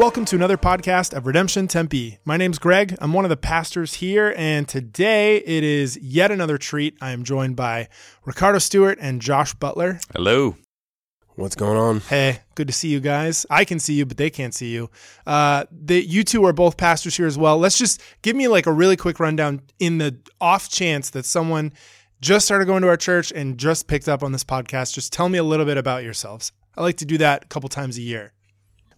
welcome to another podcast of Redemption Tempe. My name's Greg. I'm one of the pastors here, and today it is yet another treat. I am joined by Ricardo Stewart and Josh Butler. Hello. What's going on? Hey, good to see you guys. I can see you, but they can't see you. Uh, the, you two are both pastors here as well. Let's just give me like a really quick rundown in the off chance that someone just started going to our church and just picked up on this podcast. Just tell me a little bit about yourselves. I like to do that a couple times a year.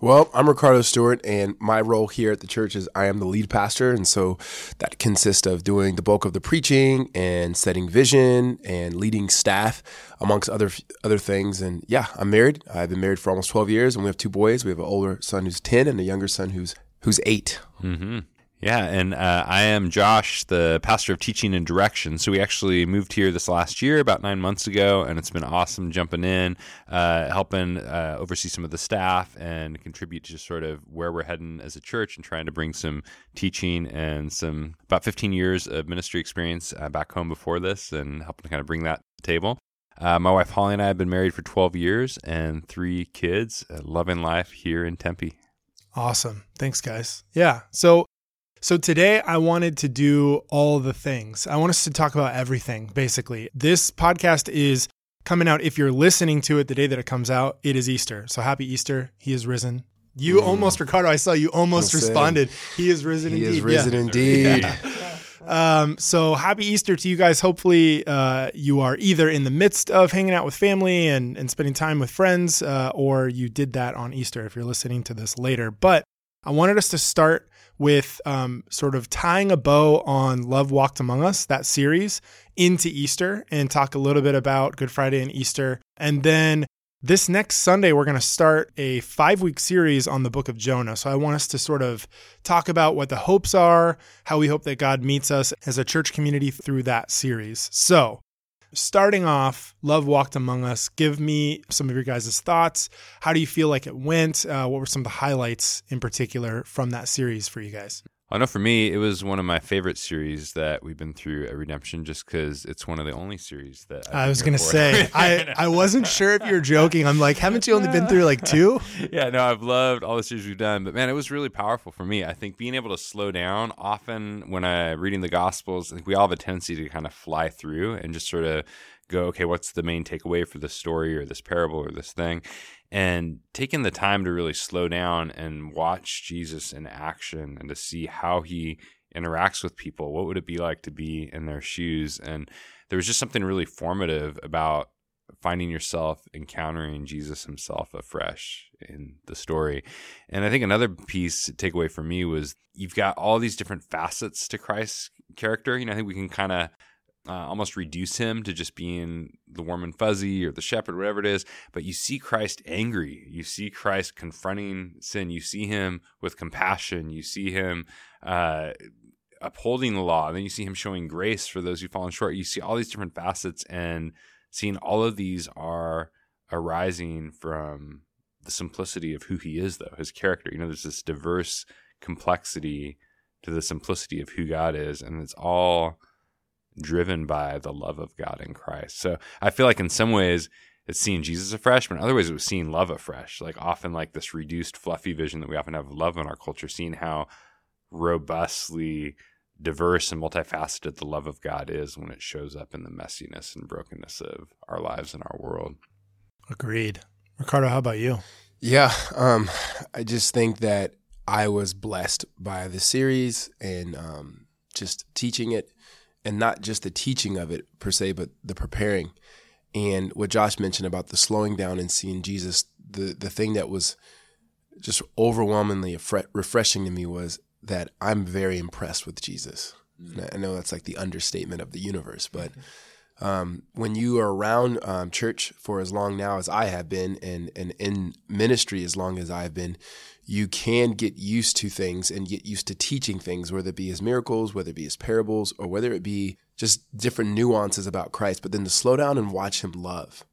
Well, I'm Ricardo Stewart, and my role here at the church is I am the lead pastor. And so that consists of doing the bulk of the preaching and setting vision and leading staff, amongst other other things. And yeah, I'm married. I've been married for almost 12 years, and we have two boys. We have an older son who's 10 and a younger son who's who's 8. Mm-hmm. Yeah, and uh, I am Josh, the pastor of teaching and direction. So we actually moved here this last year, about nine months ago, and it's been awesome jumping in, uh, helping uh, oversee some of the staff and contribute to sort of where we're heading as a church and trying to bring some teaching and some about 15 years of ministry experience uh, back home before this and helping to kind of bring that to the table. Uh, my wife Holly and I have been married for 12 years and three kids, uh, loving life here in Tempe. Awesome. Thanks, guys. Yeah. So so today I wanted to do all the things. I want us to talk about everything, basically. This podcast is coming out. If you're listening to it the day that it comes out, it is Easter. So happy Easter. He is risen. You mm. almost, Ricardo, I saw you almost responded. He is risen he indeed. He is risen yeah. indeed. Yeah. Um, so happy Easter to you guys. Hopefully, uh, you are either in the midst of hanging out with family and, and spending time with friends, uh, or you did that on Easter if you're listening to this later. But I wanted us to start with um, sort of tying a bow on Love Walked Among Us, that series, into Easter and talk a little bit about Good Friday and Easter. And then this next Sunday, we're going to start a five week series on the book of Jonah. So I want us to sort of talk about what the hopes are, how we hope that God meets us as a church community through that series. So starting off, Love Walked Among Us. Give me some of your guys' thoughts. How do you feel like it went? Uh, what were some of the highlights in particular from that series for you guys? I know for me, it was one of my favorite series that we've been through at Redemption, just because it's one of the only series that I've i was going to say. I I wasn't sure if you're joking. I'm like, haven't you only been through like two? yeah, no, I've loved all the series we've done, but man, it was really powerful for me. I think being able to slow down. Often when I'm reading the Gospels, I think we all have a tendency to kind of fly through and just sort of go, okay, what's the main takeaway for this story or this parable or this thing? And taking the time to really slow down and watch Jesus in action and to see how he interacts with people. What would it be like to be in their shoes? And there was just something really formative about finding yourself encountering Jesus himself afresh in the story. And I think another piece to take away for me was you've got all these different facets to Christ's character. You know, I think we can kind of uh, almost reduce him to just being the warm and fuzzy or the shepherd, whatever it is. But you see Christ angry. You see Christ confronting sin. You see him with compassion. You see him uh, upholding the law. And then you see him showing grace for those who've fallen short. You see all these different facets, and seeing all of these are arising from the simplicity of who he is, though, his character. You know, there's this diverse complexity to the simplicity of who God is, and it's all driven by the love of God in Christ. So I feel like in some ways it's seeing Jesus afresh, but in other ways it was seeing love afresh. Like often like this reduced, fluffy vision that we often have of love in our culture, seeing how robustly diverse and multifaceted the love of God is when it shows up in the messiness and brokenness of our lives and our world. Agreed. Ricardo, how about you? Yeah, um, I just think that I was blessed by the series and um, just teaching it and not just the teaching of it per se, but the preparing. And what Josh mentioned about the slowing down and seeing Jesus, the the thing that was just overwhelmingly refreshing to me was that I'm very impressed with Jesus. I know that's like the understatement of the universe, but um, when you are around um, church for as long now as I have been, and and in ministry as long as I've been, you can get used to things and get used to teaching things, whether it be as miracles, whether it be as parables, or whether it be just different nuances about Christ. But then to slow down and watch him love,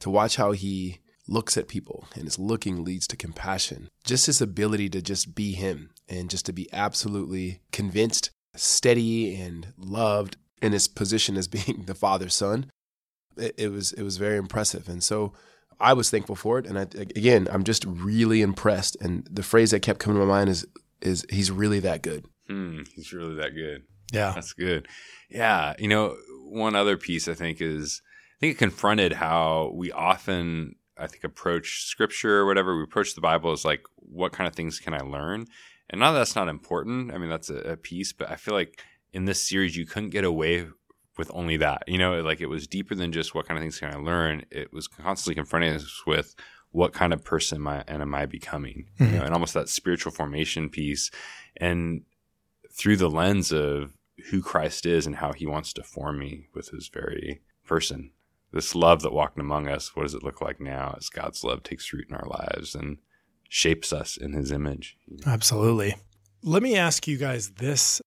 to watch how he looks at people and his looking leads to compassion. Just his ability to just be him and just to be absolutely convinced, steady, and loved in his position as being the father's son. It was it was very impressive. And so I was thankful for it, and I, again, I'm just really impressed. And the phrase that kept coming to my mind is is he's really that good. Hmm, he's really that good. Yeah. That's good. Yeah. You know, one other piece I think is I think it confronted how we often I think approach scripture or whatever. We approach the Bible as like, what kind of things can I learn? And not that that's not important. I mean, that's a, a piece, but I feel like in this series you couldn't get away with only that. You know, like it was deeper than just what kind of things can I learn. It was constantly confronting us with what kind of person am I and am I becoming? You know, mm-hmm. and almost that spiritual formation piece. And through the lens of who Christ is and how he wants to form me with his very person. This love that walked among us, what does it look like now as God's love takes root in our lives and shapes us in his image? Absolutely. Let me ask you guys this.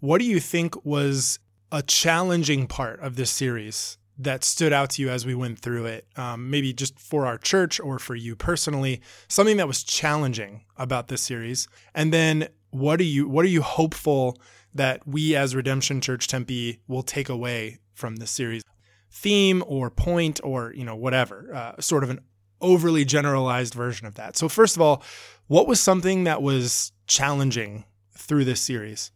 What do you think was a challenging part of this series that stood out to you as we went through it? Um, maybe just for our church or for you personally, something that was challenging about this series. And then what are you what are you hopeful that we as Redemption Church Tempe will take away from this series? Theme or point or you know whatever, uh, sort of an overly generalized version of that. So first of all, what was something that was challenging through this series?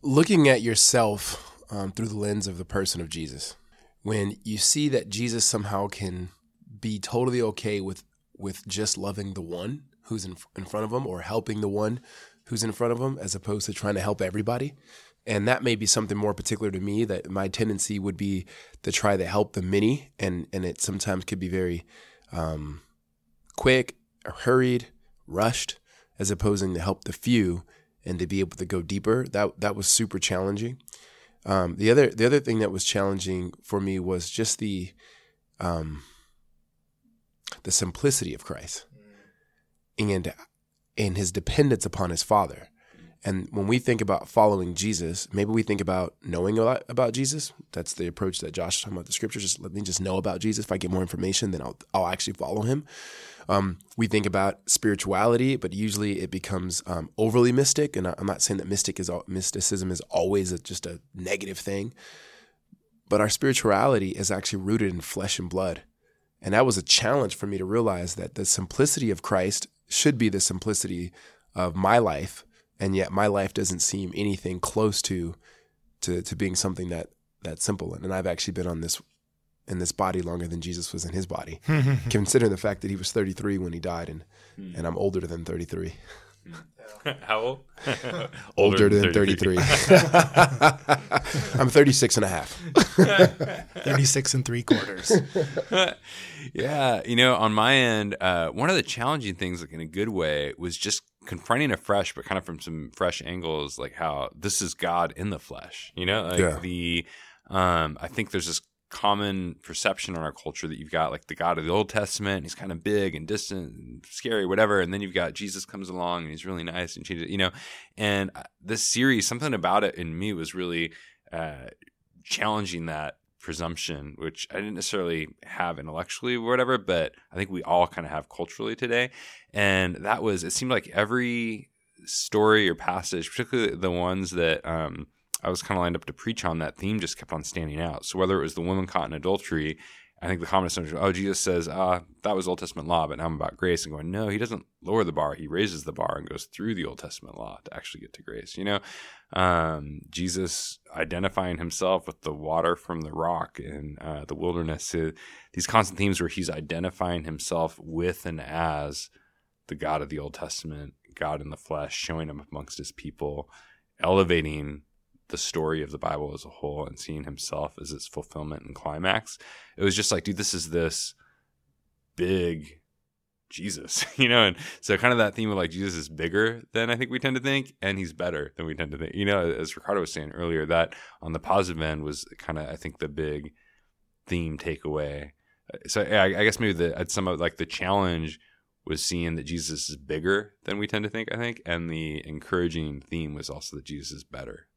Looking at yourself um, through the lens of the person of Jesus, when you see that Jesus somehow can be totally okay with with just loving the one who's in, in front of him or helping the one who's in front of him as opposed to trying to help everybody. And that may be something more particular to me that my tendency would be to try to help the many. And, and it sometimes could be very um, quick or hurried, rushed, as opposing to help the few and to be able to go deeper. That, that was super challenging. Um, the other the other thing that was challenging for me was just the um, the simplicity of Christ and and his dependence upon his Father. And when we think about following Jesus, maybe we think about knowing a lot about Jesus. That's the approach that Josh is talking about the scripture. Just let me just know about Jesus. If I get more information, then I'll I'll actually follow him. Um, we think about spirituality, but usually it becomes um, overly mystic. And I'm not saying that mystic is mysticism is always a, just a negative thing, but our spirituality is actually rooted in flesh and blood. And that was a challenge for me to realize that the simplicity of Christ should be the simplicity of my life, and yet my life doesn't seem anything close to to to being something that that simple. And I've actually been on this in this body longer than Jesus was in his body, considering the fact that he was 33 when he died, and and I'm older than 33. How old? Older, than 33. I'm 36 and a half. 36 and three quarters. yeah, you know, on my end, uh, one of the challenging things, like in a good way, was just confronting afresh, but kind of from some fresh angles, like how this is God in the flesh. You know, like Yeah. the, um, I think there's this common perception in our culture that you've got like the God of the Old Testament, he's kind of big and distant and scary, whatever, and then you've got Jesus comes along and he's really nice and changes, you know, and uh, this series, something about it in me was really uh, challenging that presumption, which I didn't necessarily have intellectually or whatever, but I think we all kind of have culturally today. And that was, it seemed like every story or passage, particularly the ones that um, I was kind of lined up to preach on, that theme just kept on standing out. So whether it was the woman caught in adultery, I think the common assumption, oh, Jesus says, ah, that was Old Testament law, but now I'm about grace. And going, no, he doesn't lower the bar. He raises the bar and goes through the Old Testament law to actually get to grace. You know, um, Jesus identifying himself with the water from the rock in uh, the wilderness. Uh, these constant themes where he's identifying himself with and as the God of the Old Testament, God in the flesh, showing him amongst his people, elevating the story of the Bible as a whole and seeing himself as its fulfillment and climax. It was just like, dude, this is this big Jesus, you know, and so kind of that theme of like Jesus is bigger than I think we tend to think, and he's better than we tend to think. You know, as Ricardo was saying earlier, that on the positive end was kind of I think the big theme takeaway. So I, I guess maybe the at some of like the challenge was seeing that Jesus is bigger than we tend to think. I think, and the encouraging theme was also that Jesus is better.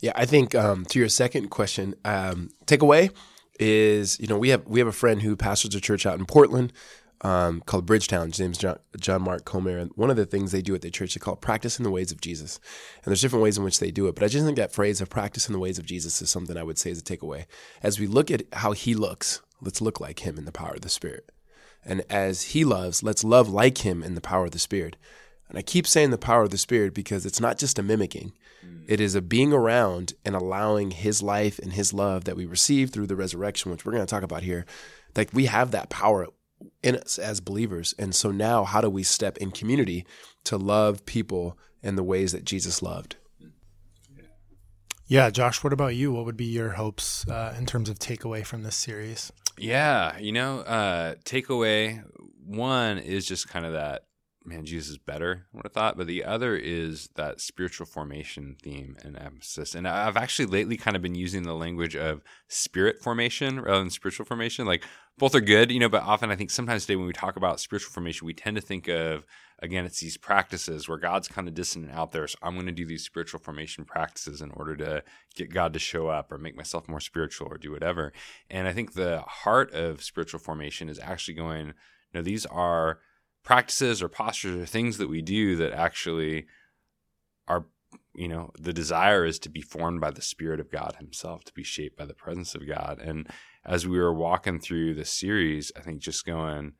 Yeah, I think um, to your second question, um, takeaway is you know we have we have a friend who pastors a church out in Portland um, called Bridgetown. His name's John, John Mark Comer, and one of the things they do at their church they call practicing the ways of Jesus. And there's different ways in which they do it, but I just think that phrase of practicing the ways of Jesus is something I would say is a takeaway. As we look at how he looks, let's look like him in the power of the Spirit. And as he loves, let's love like him in the power of the Spirit. And I keep saying the power of the Spirit because it's not just a mimicking, it is a being around and allowing his life and his love that we receive through the resurrection, which we're going to talk about here. Like we have that power in us as believers. And so now, how do we step in community to love people in the ways that Jesus loved? Yeah, Josh, what about you? What would be your hopes uh, in terms of takeaway from this series? Yeah, you know, uh, takeaway one is just kind of that man, Jesus is better, I would have thought. But the other is that spiritual formation theme and emphasis. And I've actually lately kind of been using the language of spirit formation rather than spiritual formation. Like both are good, you know, but often I think sometimes today when we talk about spiritual formation, we tend to think of, again, it's these practices where God's kind of distant out there. So I'm going to do these spiritual formation practices in order to get God to show up or make myself more spiritual or do whatever. And I think the heart of spiritual formation is actually going, you know, these are practices or postures or things that we do that actually are you know the desire is to be formed by the spirit of god himself to be shaped by the presence of god. And as we were walking through this series i think just going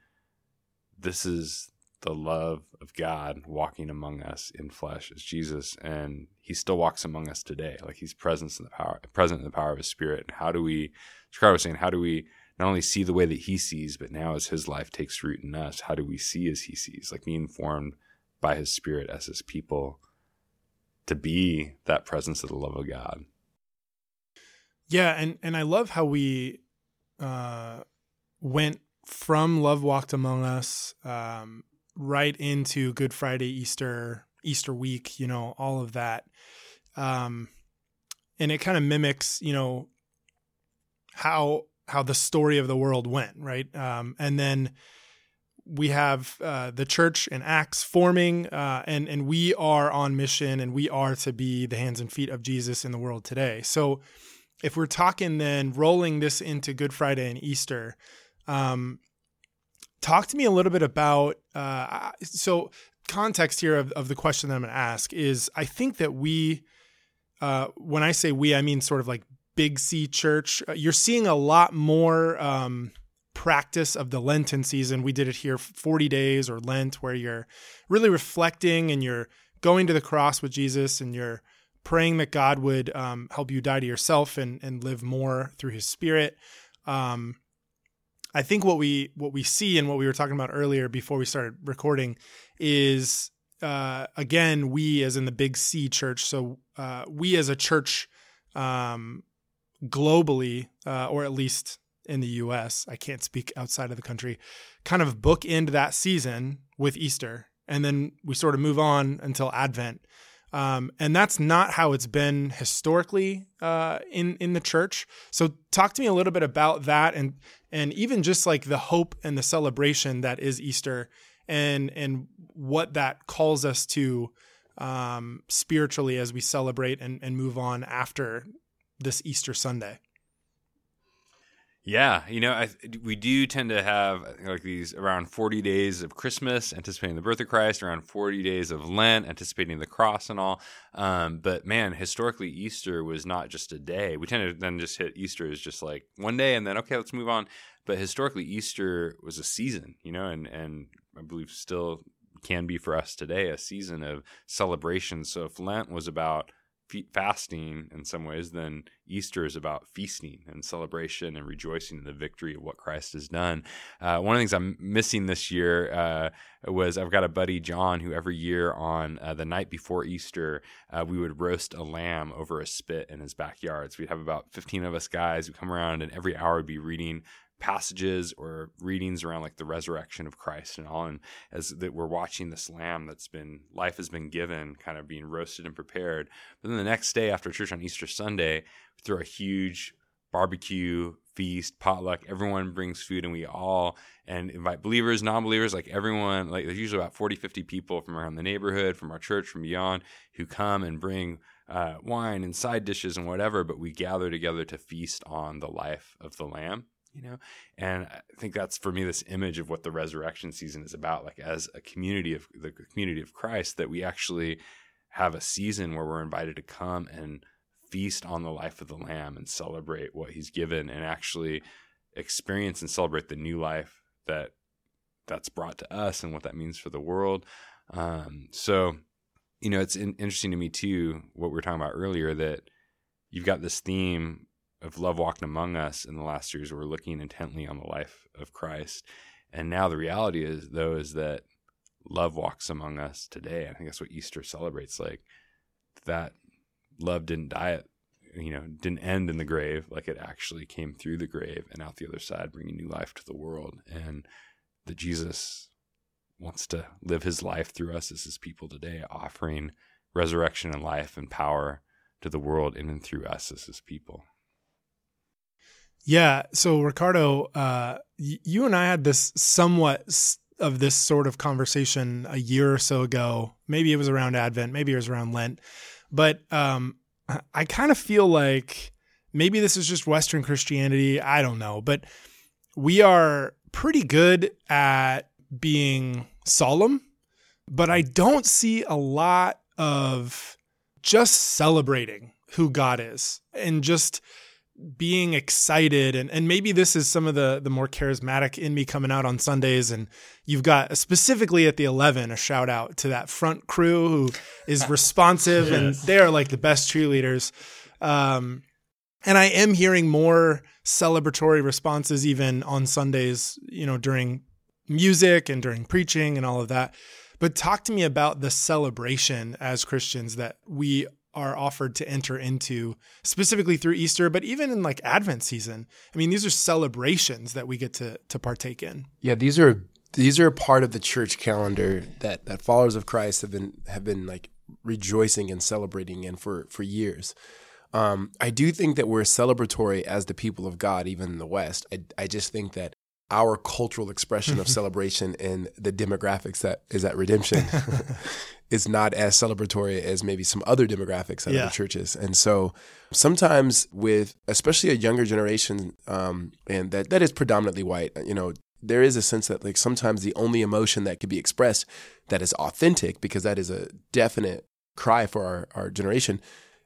this is the love of god walking among us in flesh as jesus and he still walks among us today. Like he's present in the power present in the power of his spirit. And how do we Scar was saying how do we not only see the way that he sees, but now as his life takes root in us, how do we see as he sees? Like being formed by his spirit as his people to be that presence of the love of God. Yeah, and and I love how we uh, went from love walked among us um, right into Good Friday, Easter, Easter week. You know, all of that, um, and it kind of mimics, you know, how how the story of the world went, right? Um, and then we have uh, the church and Acts forming, uh, and and we are on mission, and we are to be the hands and feet of Jesus in the world today. So, if we're talking then rolling this into Good Friday and Easter, um, talk to me a little bit about uh, so context here of, of the question that I'm going to ask is I think that we, uh, when I say we, I mean sort of like Big C church. Uh, you're seeing a lot more um, practice of the Lenten season. We did it here 40 days or Lent, where you're really reflecting and you're going to the cross with Jesus and you're praying that God would um, help you die to yourself and, and live more through his spirit. Um, I think what we what we see and what we were talking about earlier before we started recording is uh, again we as in the big C church. So uh, we as a church um, globally, uh, or at least in the US, I can't speak outside of the country, kind of bookend that season with Easter. And then we sort of move on until Advent. Um, and that's not how it's been historically uh, in in the church. So talk to me a little bit about that, and and even just like the hope and the celebration that is Easter, and and what that calls us to um, spiritually as we celebrate and, and move on after this Easter Sunday. Yeah, you know, I, we do tend to have like these around 40 days of Christmas, anticipating the birth of Christ, around 40 days of Lent, anticipating the cross and all. Um, but man, historically, Easter was not just a day. We tend to then just hit Easter as just like one day and then, okay, let's move on. But historically, Easter was a season, you know, and, and I believe still can be for us today a season of celebration. So if Lent was about fasting in some ways, then Easter is about feasting and celebration and rejoicing in the victory of what Christ has done. Uh, one of the things I'm missing this year uh, was I've got a buddy, John, who every year on uh, the night before Easter, uh, we would roast a lamb over a spit in his backyard. So we'd have about 15 of us guys who come around, and every hour would be reading passages or readings around like the resurrection of Christ and all and as that we're watching this lamb that's been life has been given kind of being roasted and prepared. But then the next day after church on Easter Sunday we throw a huge barbecue feast potluck. Everyone brings food and we all and invite believers non-believers like everyone like there's usually about 40 50 people from around the neighborhood from our church from beyond who come and bring uh, wine and side dishes and whatever but we gather together to feast on the life of the lamb you know and i think that's for me this image of what the resurrection season is about like as a community of the community of christ that we actually have a season where we're invited to come and feast on the life of the lamb and celebrate what he's given and actually experience and celebrate the new life that that's brought to us and what that means for the world. Um, so, you know, it's in, interesting to me too what we were talking about earlier that you've got this theme of love walking among us in the last years. We're looking intently on the life of Christ, and now the reality is though is that love walks among us today. I think that's what Easter celebrates. Like that love didn't die at you know didn't end in the grave like it actually came through the grave and out the other side bringing new life to the world and that jesus wants to live his life through us as his people today offering resurrection and life and power to the world in and through us as his people yeah so ricardo uh, you and i had this somewhat of this sort of conversation a year or so ago maybe it was around advent maybe it was around lent but um, I kind of feel like maybe this is just Western Christianity. I don't know. But we are pretty good at being solemn, but I don't see a lot of just celebrating who God is and just being excited and, and maybe this is some of the the more charismatic in me coming out on Sundays and you've got specifically at the 11 a shout out to that front crew who is responsive yes. and they are like the best cheerleaders um, and I am hearing more celebratory responses even on Sundays you know during music and during preaching and all of that but talk to me about the celebration as Christians that we are offered to enter into specifically through Easter, but even in like Advent season. I mean, these are celebrations that we get to to partake in. Yeah, these are these are part of the church calendar that that followers of Christ have been have been like rejoicing and celebrating in for for years. Um, I do think that we're celebratory as the people of God, even in the West. I, I just think that our cultural expression of celebration and the demographics that is at redemption is not as celebratory as maybe some other demographics at yeah. other churches. And so sometimes with especially a younger generation, um, and that that is predominantly white, you know, there is a sense that like sometimes the only emotion that can be expressed that is authentic, because that is a definite cry for our, our generation,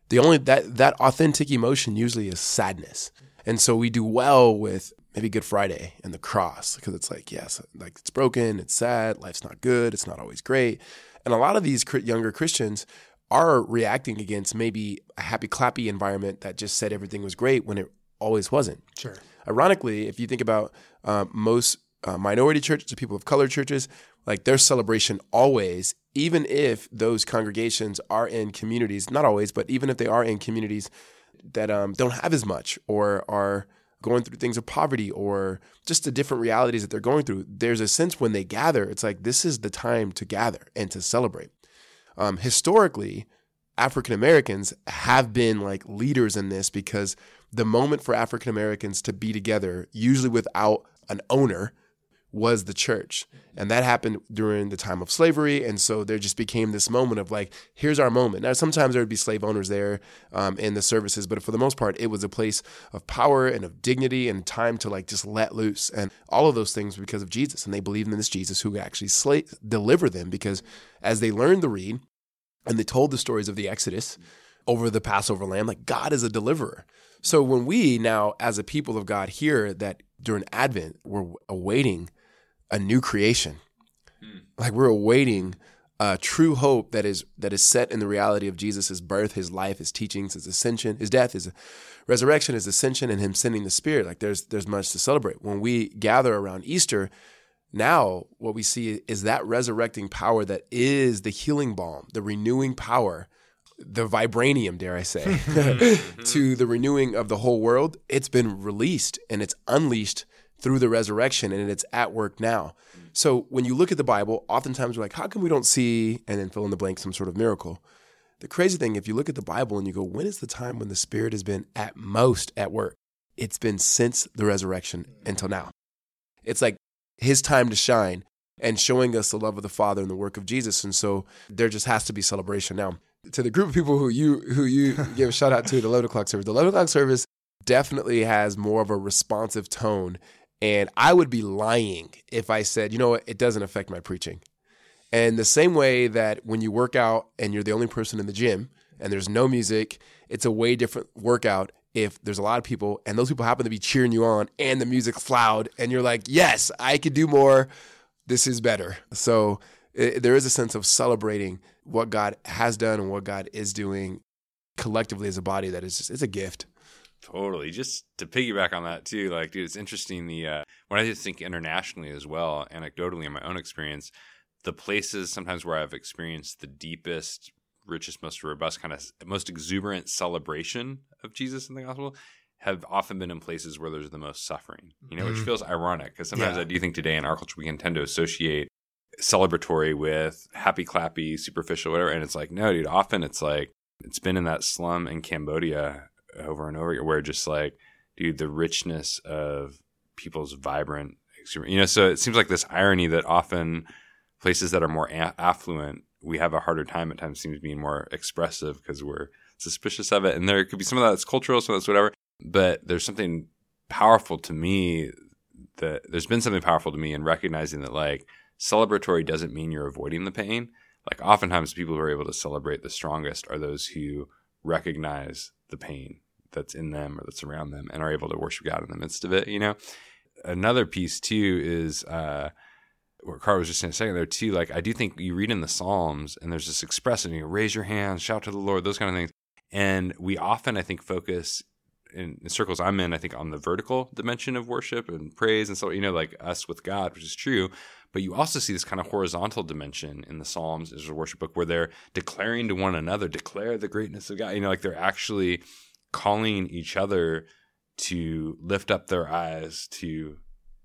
the only that that authentic emotion usually is sadness. And so we do well with maybe Good Friday and the cross because it's like, yes, like it's broken, it's sad, life's not good, it's not always great. And a lot of these younger Christians are reacting against maybe a happy clappy environment that just said everything was great when it always wasn't. Sure. Ironically, if you think about uh, most uh, minority churches or people of color churches, like their celebration always, even if those congregations are in communities, not always, but even if they are in communities that um, don't have as much or are going through things of poverty or just the different realities that they're going through, there's a sense when they gather, it's like this is the time to gather and to celebrate. Um, historically, African Americans have been like leaders in this because the moment for African Americans to be together, usually without an owner, was the church. And that happened during the time of slavery. And so there just became this moment of like, here's our moment. Now, sometimes there would be slave owners there um, in the services, but for the most part, it was a place of power and of dignity and time to like just let loose and all of those things because of Jesus. And they believed in this Jesus who actually deliver them because as they learned to read and they told the stories of the Exodus over the Passover lamb, like God is a deliverer. So when we now, as a people of God, hear that during Advent, we're awaiting a new creation. Hmm. Like we're awaiting a true hope that is that is set in the reality of Jesus' birth, his life, his teachings, his ascension, his death, his resurrection, his ascension, and him sending the Spirit. Like there's there's much to celebrate. When we gather around Easter, now what we see is that resurrecting power that is the healing balm, the renewing power, the vibranium, dare I say, to the renewing of the whole world. It's been released and it's unleashed through the resurrection and it's at work now. So when you look at the Bible, oftentimes we're like, how come we don't see, and then fill in the blank, some sort of miracle? The crazy thing, if you look at the Bible and you go, when is the time when the Spirit has been at most at work? It's been since the resurrection until now. It's like his time to shine and showing us the love of the Father and the work of Jesus. And so there just has to be celebration. Now, to the group of people who you who you give a shout out to the 11 o'clock service, the 11 o'clock service definitely has more of a responsive tone and I would be lying if I said, you know what, it doesn't affect my preaching. And the same way that when you work out and you're the only person in the gym and there's no music, it's a way different workout if there's a lot of people and those people happen to be cheering you on and the music's loud and you're like, yes, I could do more. This is better. So it, there is a sense of celebrating what God has done and what God is doing collectively as a body that is just, it's a gift. Totally. Just to piggyback on that too, like, dude, it's interesting. The uh, when I just think internationally as well, anecdotally in my own experience, the places sometimes where I've experienced the deepest, richest, most robust, kind of most exuberant celebration of Jesus in the gospel have often been in places where there's the most suffering. You know, mm-hmm. which feels ironic because sometimes yeah. I do think today in our culture we can tend to associate celebratory with happy clappy superficial whatever and it's like no dude often it's like it's been in that slum in cambodia over and over where just like, dude, the richness of people's vibrant, you know, so it seems like this irony that often places that are more a- affluent, we have a harder time at times seems being more expressive because we're suspicious of it. And there could be some of that that's cultural, some of that's whatever. But there's something powerful to me that there's been something powerful to me in recognizing that like celebratory doesn't mean you're avoiding the pain. Like oftentimes people who are able to celebrate the strongest are those who recognize the pain that's in them or that's around them and are able to worship God in the midst of it, you know? Another piece too is uh what Carl was just saying a second there too, like I do think you read in the Psalms and there's this expressive, you know, raise your hands, shout to the Lord, those kind of things. And we often, I think, focus in, in circles I'm in, I think, on the vertical dimension of worship and praise and so, you know, like us with God, which is true. But you also see this kind of horizontal dimension in the Psalms as a worship book where they're declaring to one another, declare the greatness of God. You know, like they're actually calling each other to lift up their eyes to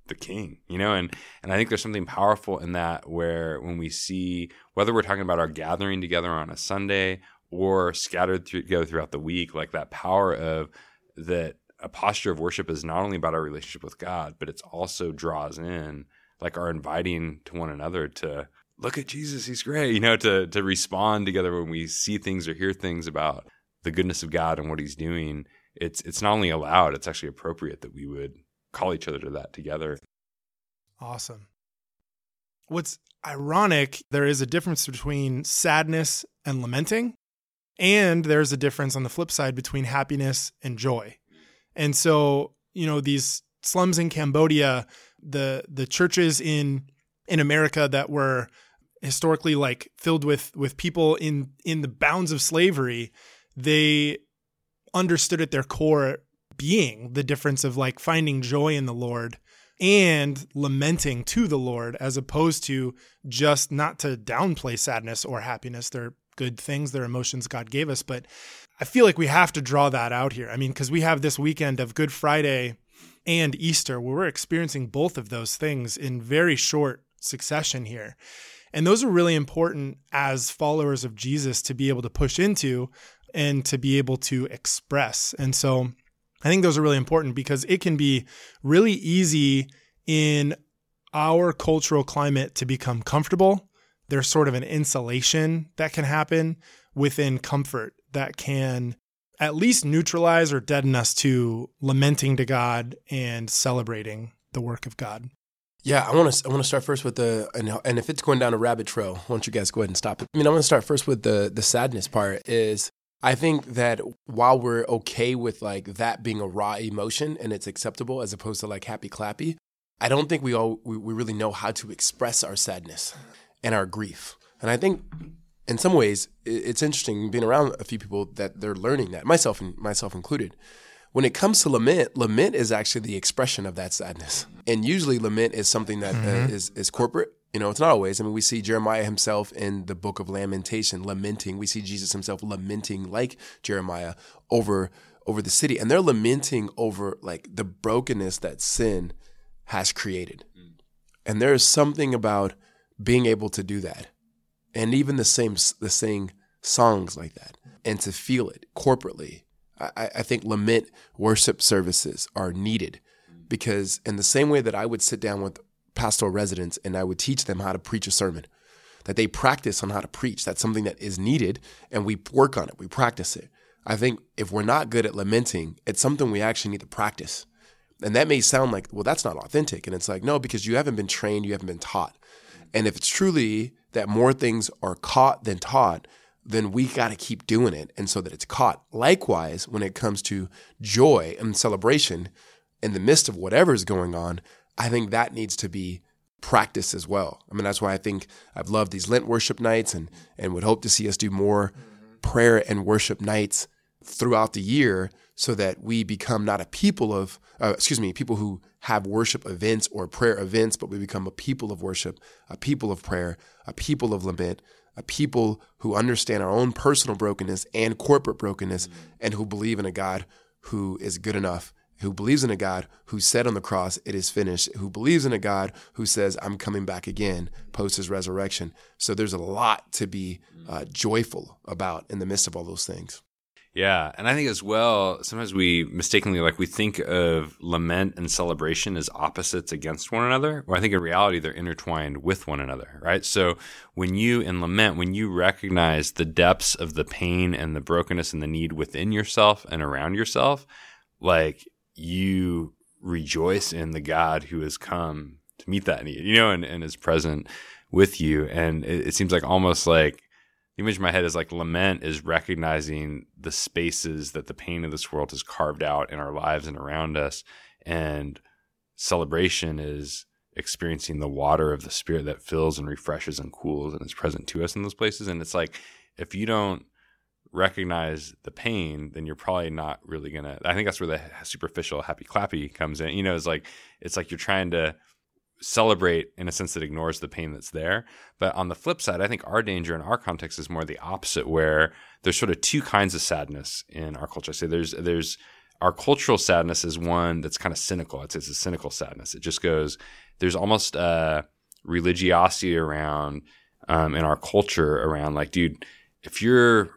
the king you know? And and i think there's something powerful in that where when we see whether we're talking about our gathering together on a sunday or scattered together throughout the week like that power of that a posture of worship is not only about our relationship with god but it's also draws in like our inviting to one another to look at jesus he's great you know to to respond together when we see things or hear things about the goodness of God and what He's doing, it's it's not only allowed, it's actually appropriate that we would call each other to that together. Awesome. What's ironic, there is a difference between sadness and lamenting, and there's a difference on the flip side between happiness and joy. And so, you know, these slums in Cambodia, the the churches in in America that were historically like filled with with people in in the bounds of slavery they understood at their core being the difference of like finding joy in the Lord and lamenting to the Lord as opposed to just not to downplay sadness or happiness. They're good things, they're emotions God gave us. But I feel like we have to draw that out here. I mean, because we have this weekend of Good Friday and Easter where we're experiencing both of those things in very short succession here. And those are really important as followers of Jesus to be able to push into and to be able to express. And so I think those are really important because it can be really easy in our cultural climate to become comfortable. There's sort of an insulation that can happen within comfort that can at least neutralize or deaden us to lamenting to God and celebrating the work of God. Yeah, I want to. I want to start first with the and, and if it's going down a rabbit trail, why don't you guys go ahead and stop it? I mean, I want to start first with the the sadness part. Is I think that while we're okay with like that being a raw emotion and it's acceptable as opposed to like happy clappy, I don't think we all we, we really know how to express our sadness and our grief. And I think in some ways it's interesting being around a few people that they're learning that, myself and myself included. When it comes to lament, lament is actually the expression of that sadness. And usually lament is something that uh, mm-hmm. uh, is is corporate you know, it's not always. I mean, we see Jeremiah himself in the book of Lamentation lamenting. We see Jesus himself lamenting like Jeremiah over over the city. And they're lamenting over like the brokenness that sin has created. And there is something about being able to do that. And even the same the sing songs like that. And to feel it corporately. I, I think lament worship services are needed because in the same way that I would sit down with pastoral residents and I would teach them how to preach a sermon, that they practice on how to preach. That's something that is needed and we work on it, we practice it. I think if we're not good at lamenting, it's something we actually need to practice. And that may sound like, well, that's not authentic. And it's like, no, because you haven't been trained, you haven't been taught. And if it's truly that more things are caught than taught, then we got to keep doing it and so that it's caught. Likewise, when it comes to joy and celebration in the midst of whatever is going on, I think that needs to be practiced as well. I mean, that's why I think I've loved these Lent worship nights and and would hope to see us do more prayer and worship nights throughout the year so that we become not a people of uh, excuse me, people who have worship events or prayer events, but we become a people of worship, a people of prayer, a people of lament, a people who understand our own personal brokenness and corporate brokenness mm-hmm. and who believe in a God who is good enough who believes in a God who said on the cross, It is finished, who believes in a God who says, I'm coming back again post his resurrection. So there's a lot to be uh, joyful about in the midst of all those things. Yeah. And I think as well, sometimes we mistakenly like we think of lament and celebration as opposites against one another, or I think in reality they're intertwined with one another, right? So when you in lament, when you recognize the depths of the pain and the brokenness and the need within yourself and around yourself, like you rejoice in the God who has come to meet that need, you know, and, and is present with you. And it, it seems like almost like the image in my head is like lament is recognizing the spaces that the pain of this world has carved out in our lives and around us. And celebration is experiencing the water of the spirit that fills and refreshes and cools and is present to us in those places. And it's like, if you don't recognize the pain, then you're probably not really gonna. I think that's where the superficial happy clappy comes in. You know, it's like it's like you're trying to celebrate in a sense that ignores the pain that's there. But on the flip side, I think our danger in our context is more the opposite, where there's sort of two kinds of sadness in our culture. Say there's there's our cultural sadness is one that's kind of cynical. It's, it's a cynical sadness. It just goes. There's almost a religiosity around um, in our culture around like, dude, if you're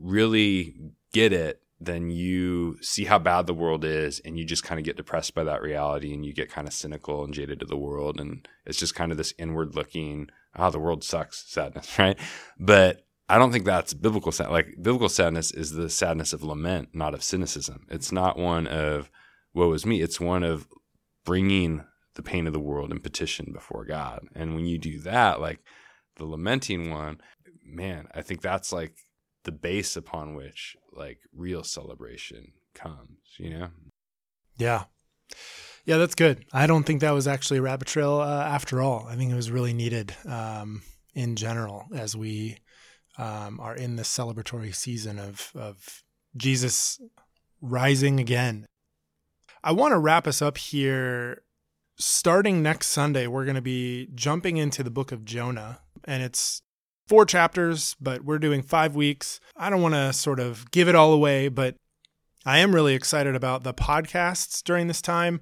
really get it, then you see how bad the world is and you just kind of get depressed by that reality and you get kind of cynical and jaded to the world. And it's just kind of this inward looking, oh, the world sucks sadness, right? But I don't think that's biblical sadness. Like biblical sadness is the sadness of lament, not of cynicism. It's not one of woe is me. It's one of bringing the pain of the world and petition before God. And when you do that, like the lamenting one, man, I think that's like the base upon which like real celebration comes, you know? Yeah. Yeah, that's good. I don't think that was actually a rabbit trail uh, after all. I think it was really needed um, in general as we um, are in this celebratory season of, of Jesus rising again. I want to wrap us up here. Starting next Sunday, we're going to be jumping into the book of Jonah, and it's four chapters, but we're doing five weeks. I don't want to sort of give it all away, but I am really excited about the podcasts during this time.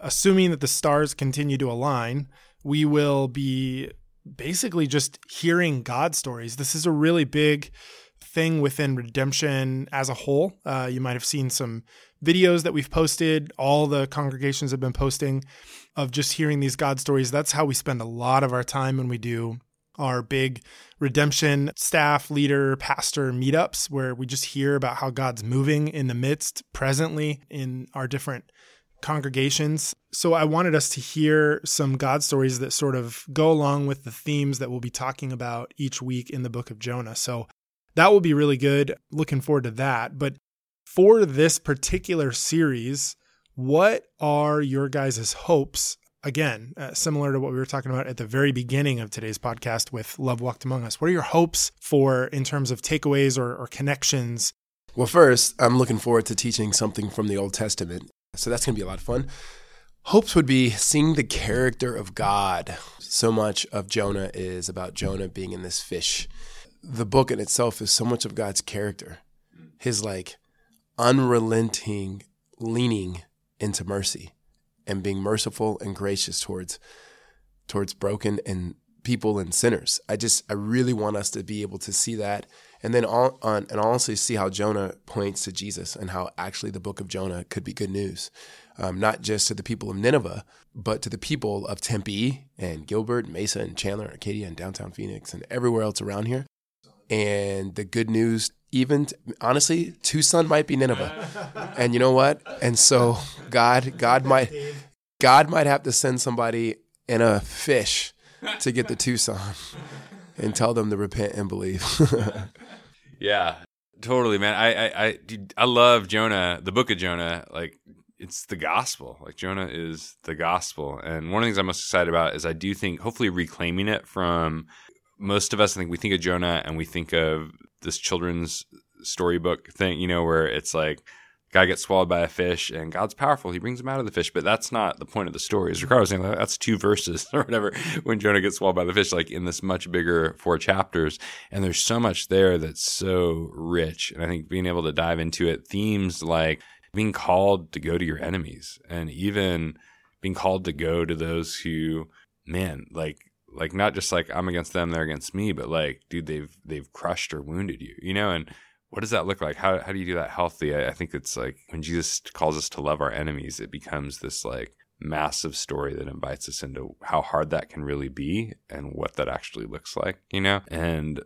Assuming that the stars continue to align, we will be basically just hearing God stories. This is a really big thing within redemption as a whole. Uh, you might have seen some videos that we've posted, all the congregations have been posting of just hearing these God stories. That's how we spend a lot of our time when we do our big redemption staff, leader, pastor meetups where we just hear about how God's moving in the midst presently in our different congregations. So I wanted us to hear some God stories that sort of go along with the themes that we'll be talking about each week in the book of Jonah. So that will be really good. Looking forward to that. But for this particular series, what are your guys' hopes again, uh, similar to what we were talking about at the very beginning of today's podcast with Love Walked Among Us. What are your hopes for in terms of takeaways or, or connections? Well, first, I'm looking forward to teaching something from the Old Testament. So that's going to be a lot of fun. Hopes would be seeing the character of God. So much of Jonah is about Jonah being in this fish. The book in itself is so much of God's character, his like unrelenting leaning into mercy and being merciful and gracious towards towards broken and people and sinners. I just I really want us to be able to see that and then all, on and honestly see how Jonah points to Jesus and how actually the book of Jonah could be good news. Um, not just to the people of Nineveh, but to the people of Tempe and Gilbert, and Mesa and Chandler, and Arcadia and downtown Phoenix and everywhere else around here. And the good news, even honestly, Tucson might be Nineveh. and you know what? And so God, God might, God might have to send somebody in a fish to get the Tucson and tell them to repent and believe. Yeah, totally, man. I, I, I, dude, I love Jonah, the book of Jonah. Like, it's the gospel. Like, Jonah is the gospel. And one of the things I'm most excited about is I do think, hopefully, reclaiming it from most of us. I think we think of Jonah and we think of this children's storybook thing, you know, where it's like, guy gets swallowed by a fish and God's powerful. He brings him out of the fish. But that's not the point of the story. As Ricardo was saying, that's two verses or whatever when Jonah gets swallowed by the fish, like in this much bigger four chapters. And there's so much there that's so rich. And I think being able to dive into it, themes like being called to go to your enemies and even being called to go to those who, man, like like not just like I'm against them, they're against me, but like, dude, they've they've crushed or wounded you, you know, and what does that look like? How how do you do that healthy? I, I think it's like when Jesus calls us to love our enemies, it becomes this like massive story that invites us into how hard that can really be and what that actually looks like, you know? And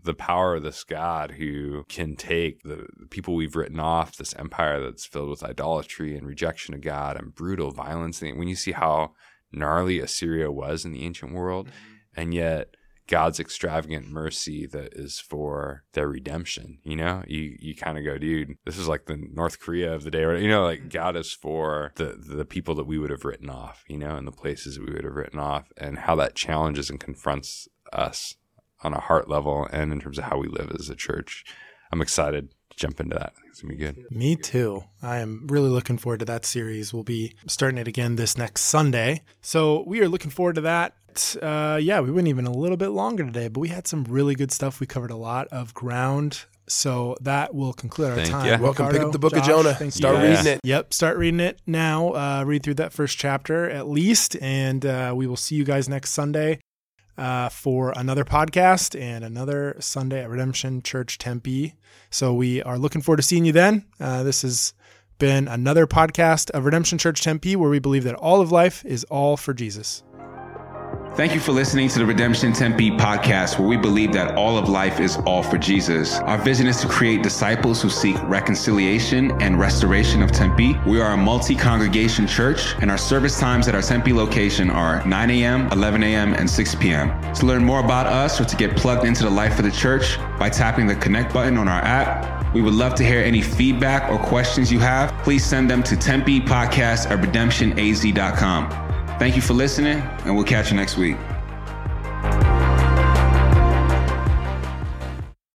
the power of this God who can take the, people we've written off, this empire that's filled with idolatry and rejection of God and brutal violence. When you see how gnarly Assyria was in the ancient world, mm-hmm. and yet God's extravagant mercy that is for their redemption. You know, you you kind of go, dude, this is like the North Korea of the day, or you know, like God is for the the people that we would have written off, you know, and the places we would have written off, and how that challenges and confronts us on a heart level and in terms of how we live as a church. I'm excited jump into that. It's gonna be good. Me too. I am really looking forward to that series. We'll be starting it again this next Sunday, so we are looking forward to that uh, yeah, we went even a little bit longer today, but we had some really good stuff. We covered a lot of ground. So that will conclude our Thank time. you. Welcome, Ricardo, pick up the book Josh, of Jonah. Start guys. reading it. Yep, start reading it now. Uh, read through that first chapter at least, and uh, we will see you guys next Sunday uh, for another podcast and another Sunday at Redemption Church Tempe. So we are looking forward to seeing you then. Uh, this has been another podcast of Redemption Church Tempe, where we believe that all of life is all for Jesus. Thank you for listening to the Redemption Tempe podcast, where we believe that all of life is all for Jesus. Our vision is to create disciples who seek reconciliation and restoration of Tempe. We are a multi congregation church, and our service times at our Tempe location are 9 a.m., 11 a.m., and 6 p.m. To learn more about us or to get plugged into the life of the church by tapping the connect button on our app, we would love to hear any feedback or questions you have. Please send them to Tempe Podcast at redemptionaz.com. Thank you for listening, and we'll catch you next week.